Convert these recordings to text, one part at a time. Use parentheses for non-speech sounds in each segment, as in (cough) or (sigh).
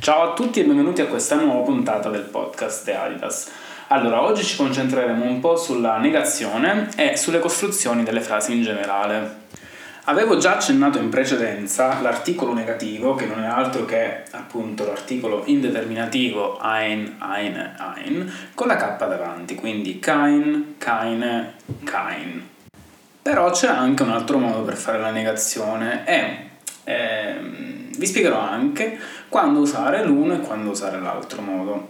Ciao a tutti e benvenuti a questa nuova puntata del podcast di Adidas. Allora, oggi ci concentreremo un po' sulla negazione e sulle costruzioni delle frasi in generale. Avevo già accennato in precedenza l'articolo negativo, che non è altro che appunto l'articolo indeterminativo ein, eine, ein, con la K davanti, quindi kein, keine, kein. Però c'è anche un altro modo per fare la negazione e vi spiegherò anche quando usare l'uno e quando usare l'altro modo.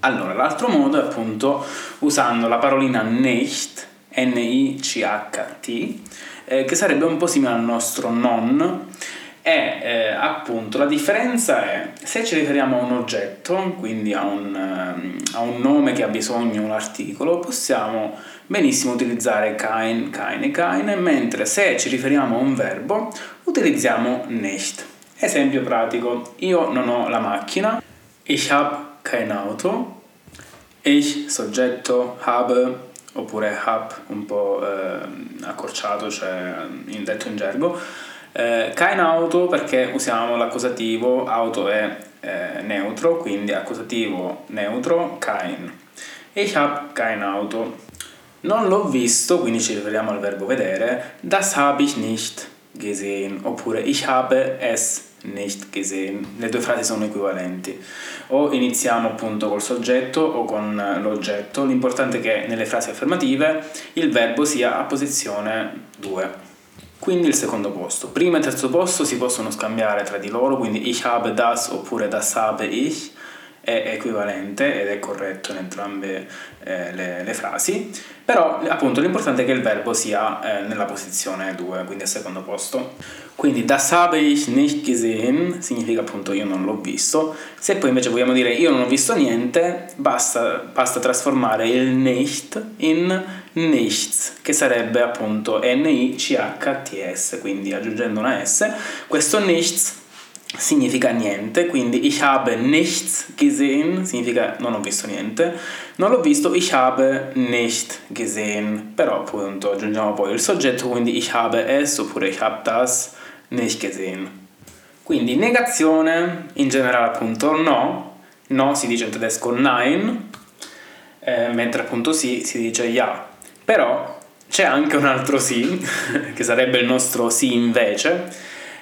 Allora, l'altro modo è appunto usando la parolina nicht, N-I-C-H-T, eh, che sarebbe un po' simile al nostro non, e eh, appunto la differenza è se ci riferiamo a un oggetto, quindi a un, uh, a un nome che ha bisogno un articolo, possiamo benissimo utilizzare kein, keine, keine, mentre se ci riferiamo a un verbo utilizziamo nicht. Esempio pratico, io non ho la macchina, ich habe kein Auto, ich, soggetto, habe, oppure hab, un po' eh, accorciato, cioè in detto in gergo, eh, kein Auto perché usiamo l'accusativo, auto è eh, neutro, quindi accusativo neutro, kein. Ich hab kein Auto. Non l'ho visto, quindi ci riferiamo al verbo vedere, das habe ich nicht gesehen, oppure ich habe es nicht gesehen. Le due frasi sono equivalenti. O iniziamo appunto col soggetto o con l'oggetto. L'importante è che nelle frasi affermative il verbo sia a posizione 2. Quindi il secondo posto. Primo e terzo posto si possono scambiare tra di loro, quindi ich habe das oppure das habe ich è equivalente ed è corretto in entrambe eh, le, le, frasi, però appunto l'importante è che il verbo sia eh, nella posizione 2, quindi al secondo posto. Quindi das habe ich nicht gesehen significa appunto io non l'ho visto, se poi invece vogliamo dire io non ho visto niente, basta, basta trasformare il nicht in nichts, che sarebbe appunto N-I-C-H-T-S, quindi aggiungendo una S, questo nichts significa niente, quindi ich habe nichts gesehen significa non ho visto niente, non l'ho visto, ich habe nicht gesehen, però appunto aggiungiamo poi il soggetto, quindi ich habe es oppure ich habe das nicht gesehen. Quindi negazione, in generale appunto no, no si dice in tedesco nein, eh, mentre appunto sì si dice ja, però c'è anche un altro sì, (laughs) che sarebbe il nostro sì invece,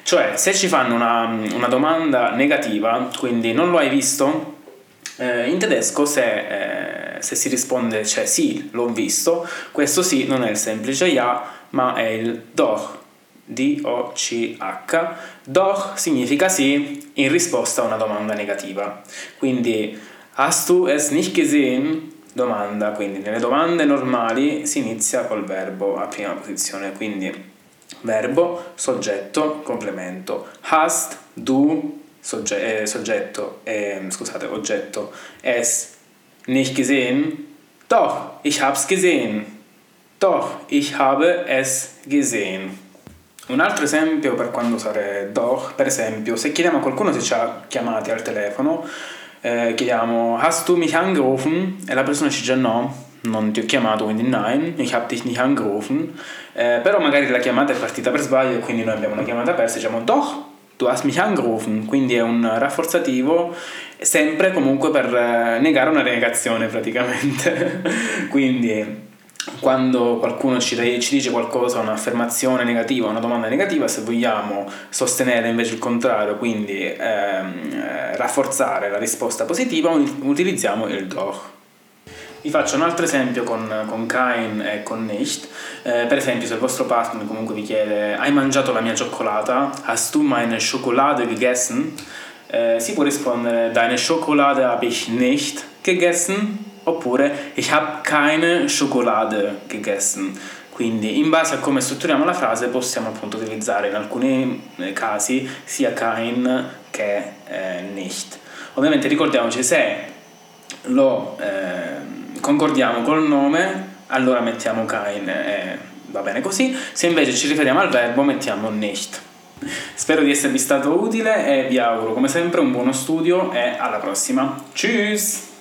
cioè, se ci fanno una, una domanda negativa, quindi non lo hai visto, eh, in tedesco se, eh, se, si risponde cioè sì, l'ho visto, questo sì non è il semplice ja, ma è il doch, D-O-C-H. Doch significa sì in risposta a una domanda negativa. Quindi, hast du es nicht gesehen? Domanda, quindi nelle domande normali si inizia col verbo a prima posizione, quindi verbo, soggetto, complemento. Hast, du, sogge- eh, soggetto, eh, scusate, oggetto, es nicht gesehen? Doch, ich hab's gesehen. Doch, ich habe es gesehen. Un altro esempio per quando usare doch, per esempio, se chiediamo a qualcuno se ci ha chiamati al telefono, eh, chiediamo Hast du mich angerufen? E la persona ci dice no, non ti ho chiamato, quindi nein, ich habe dich nicht angerufen, eh, però magari la chiamata è partita per sbaglio quindi noi abbiamo una chiamata persa diciamo doch, du hast mich angerufen, quindi è un rafforzativo sempre comunque per eh, negare una negazione praticamente, (laughs) quindi quando qualcuno ci, ci, dice qualcosa, un'affermazione negativa, una domanda negativa, se vogliamo sostenere invece il contrario, quindi ehm, eh, rafforzare la risposta positiva, utilizziamo il doch. Vi faccio un altro esempio con, con Kain e con Nicht. Eh, per esempio, se il vostro partner comunque vi chiede Hai mangiato la mia cioccolata? Hast du meine Schokolade gegessen? Eh, si può rispondere Deine Schokolade habe ich nicht gegessen oppure Ich habe keine Schokolade gegessen. Quindi in base a come strutturiamo la frase possiamo appunto utilizzare in alcuni eh, casi sia Kain che eh, Nicht. Ovviamente ricordiamoci se lo eh, concordiamo col nome, allora mettiamo Kain e va bene così. Se invece ci riferiamo al verbo mettiamo nicht. Spero di esservi stato utile e vi auguro come sempre un buono studio e alla prossima. Tschüss!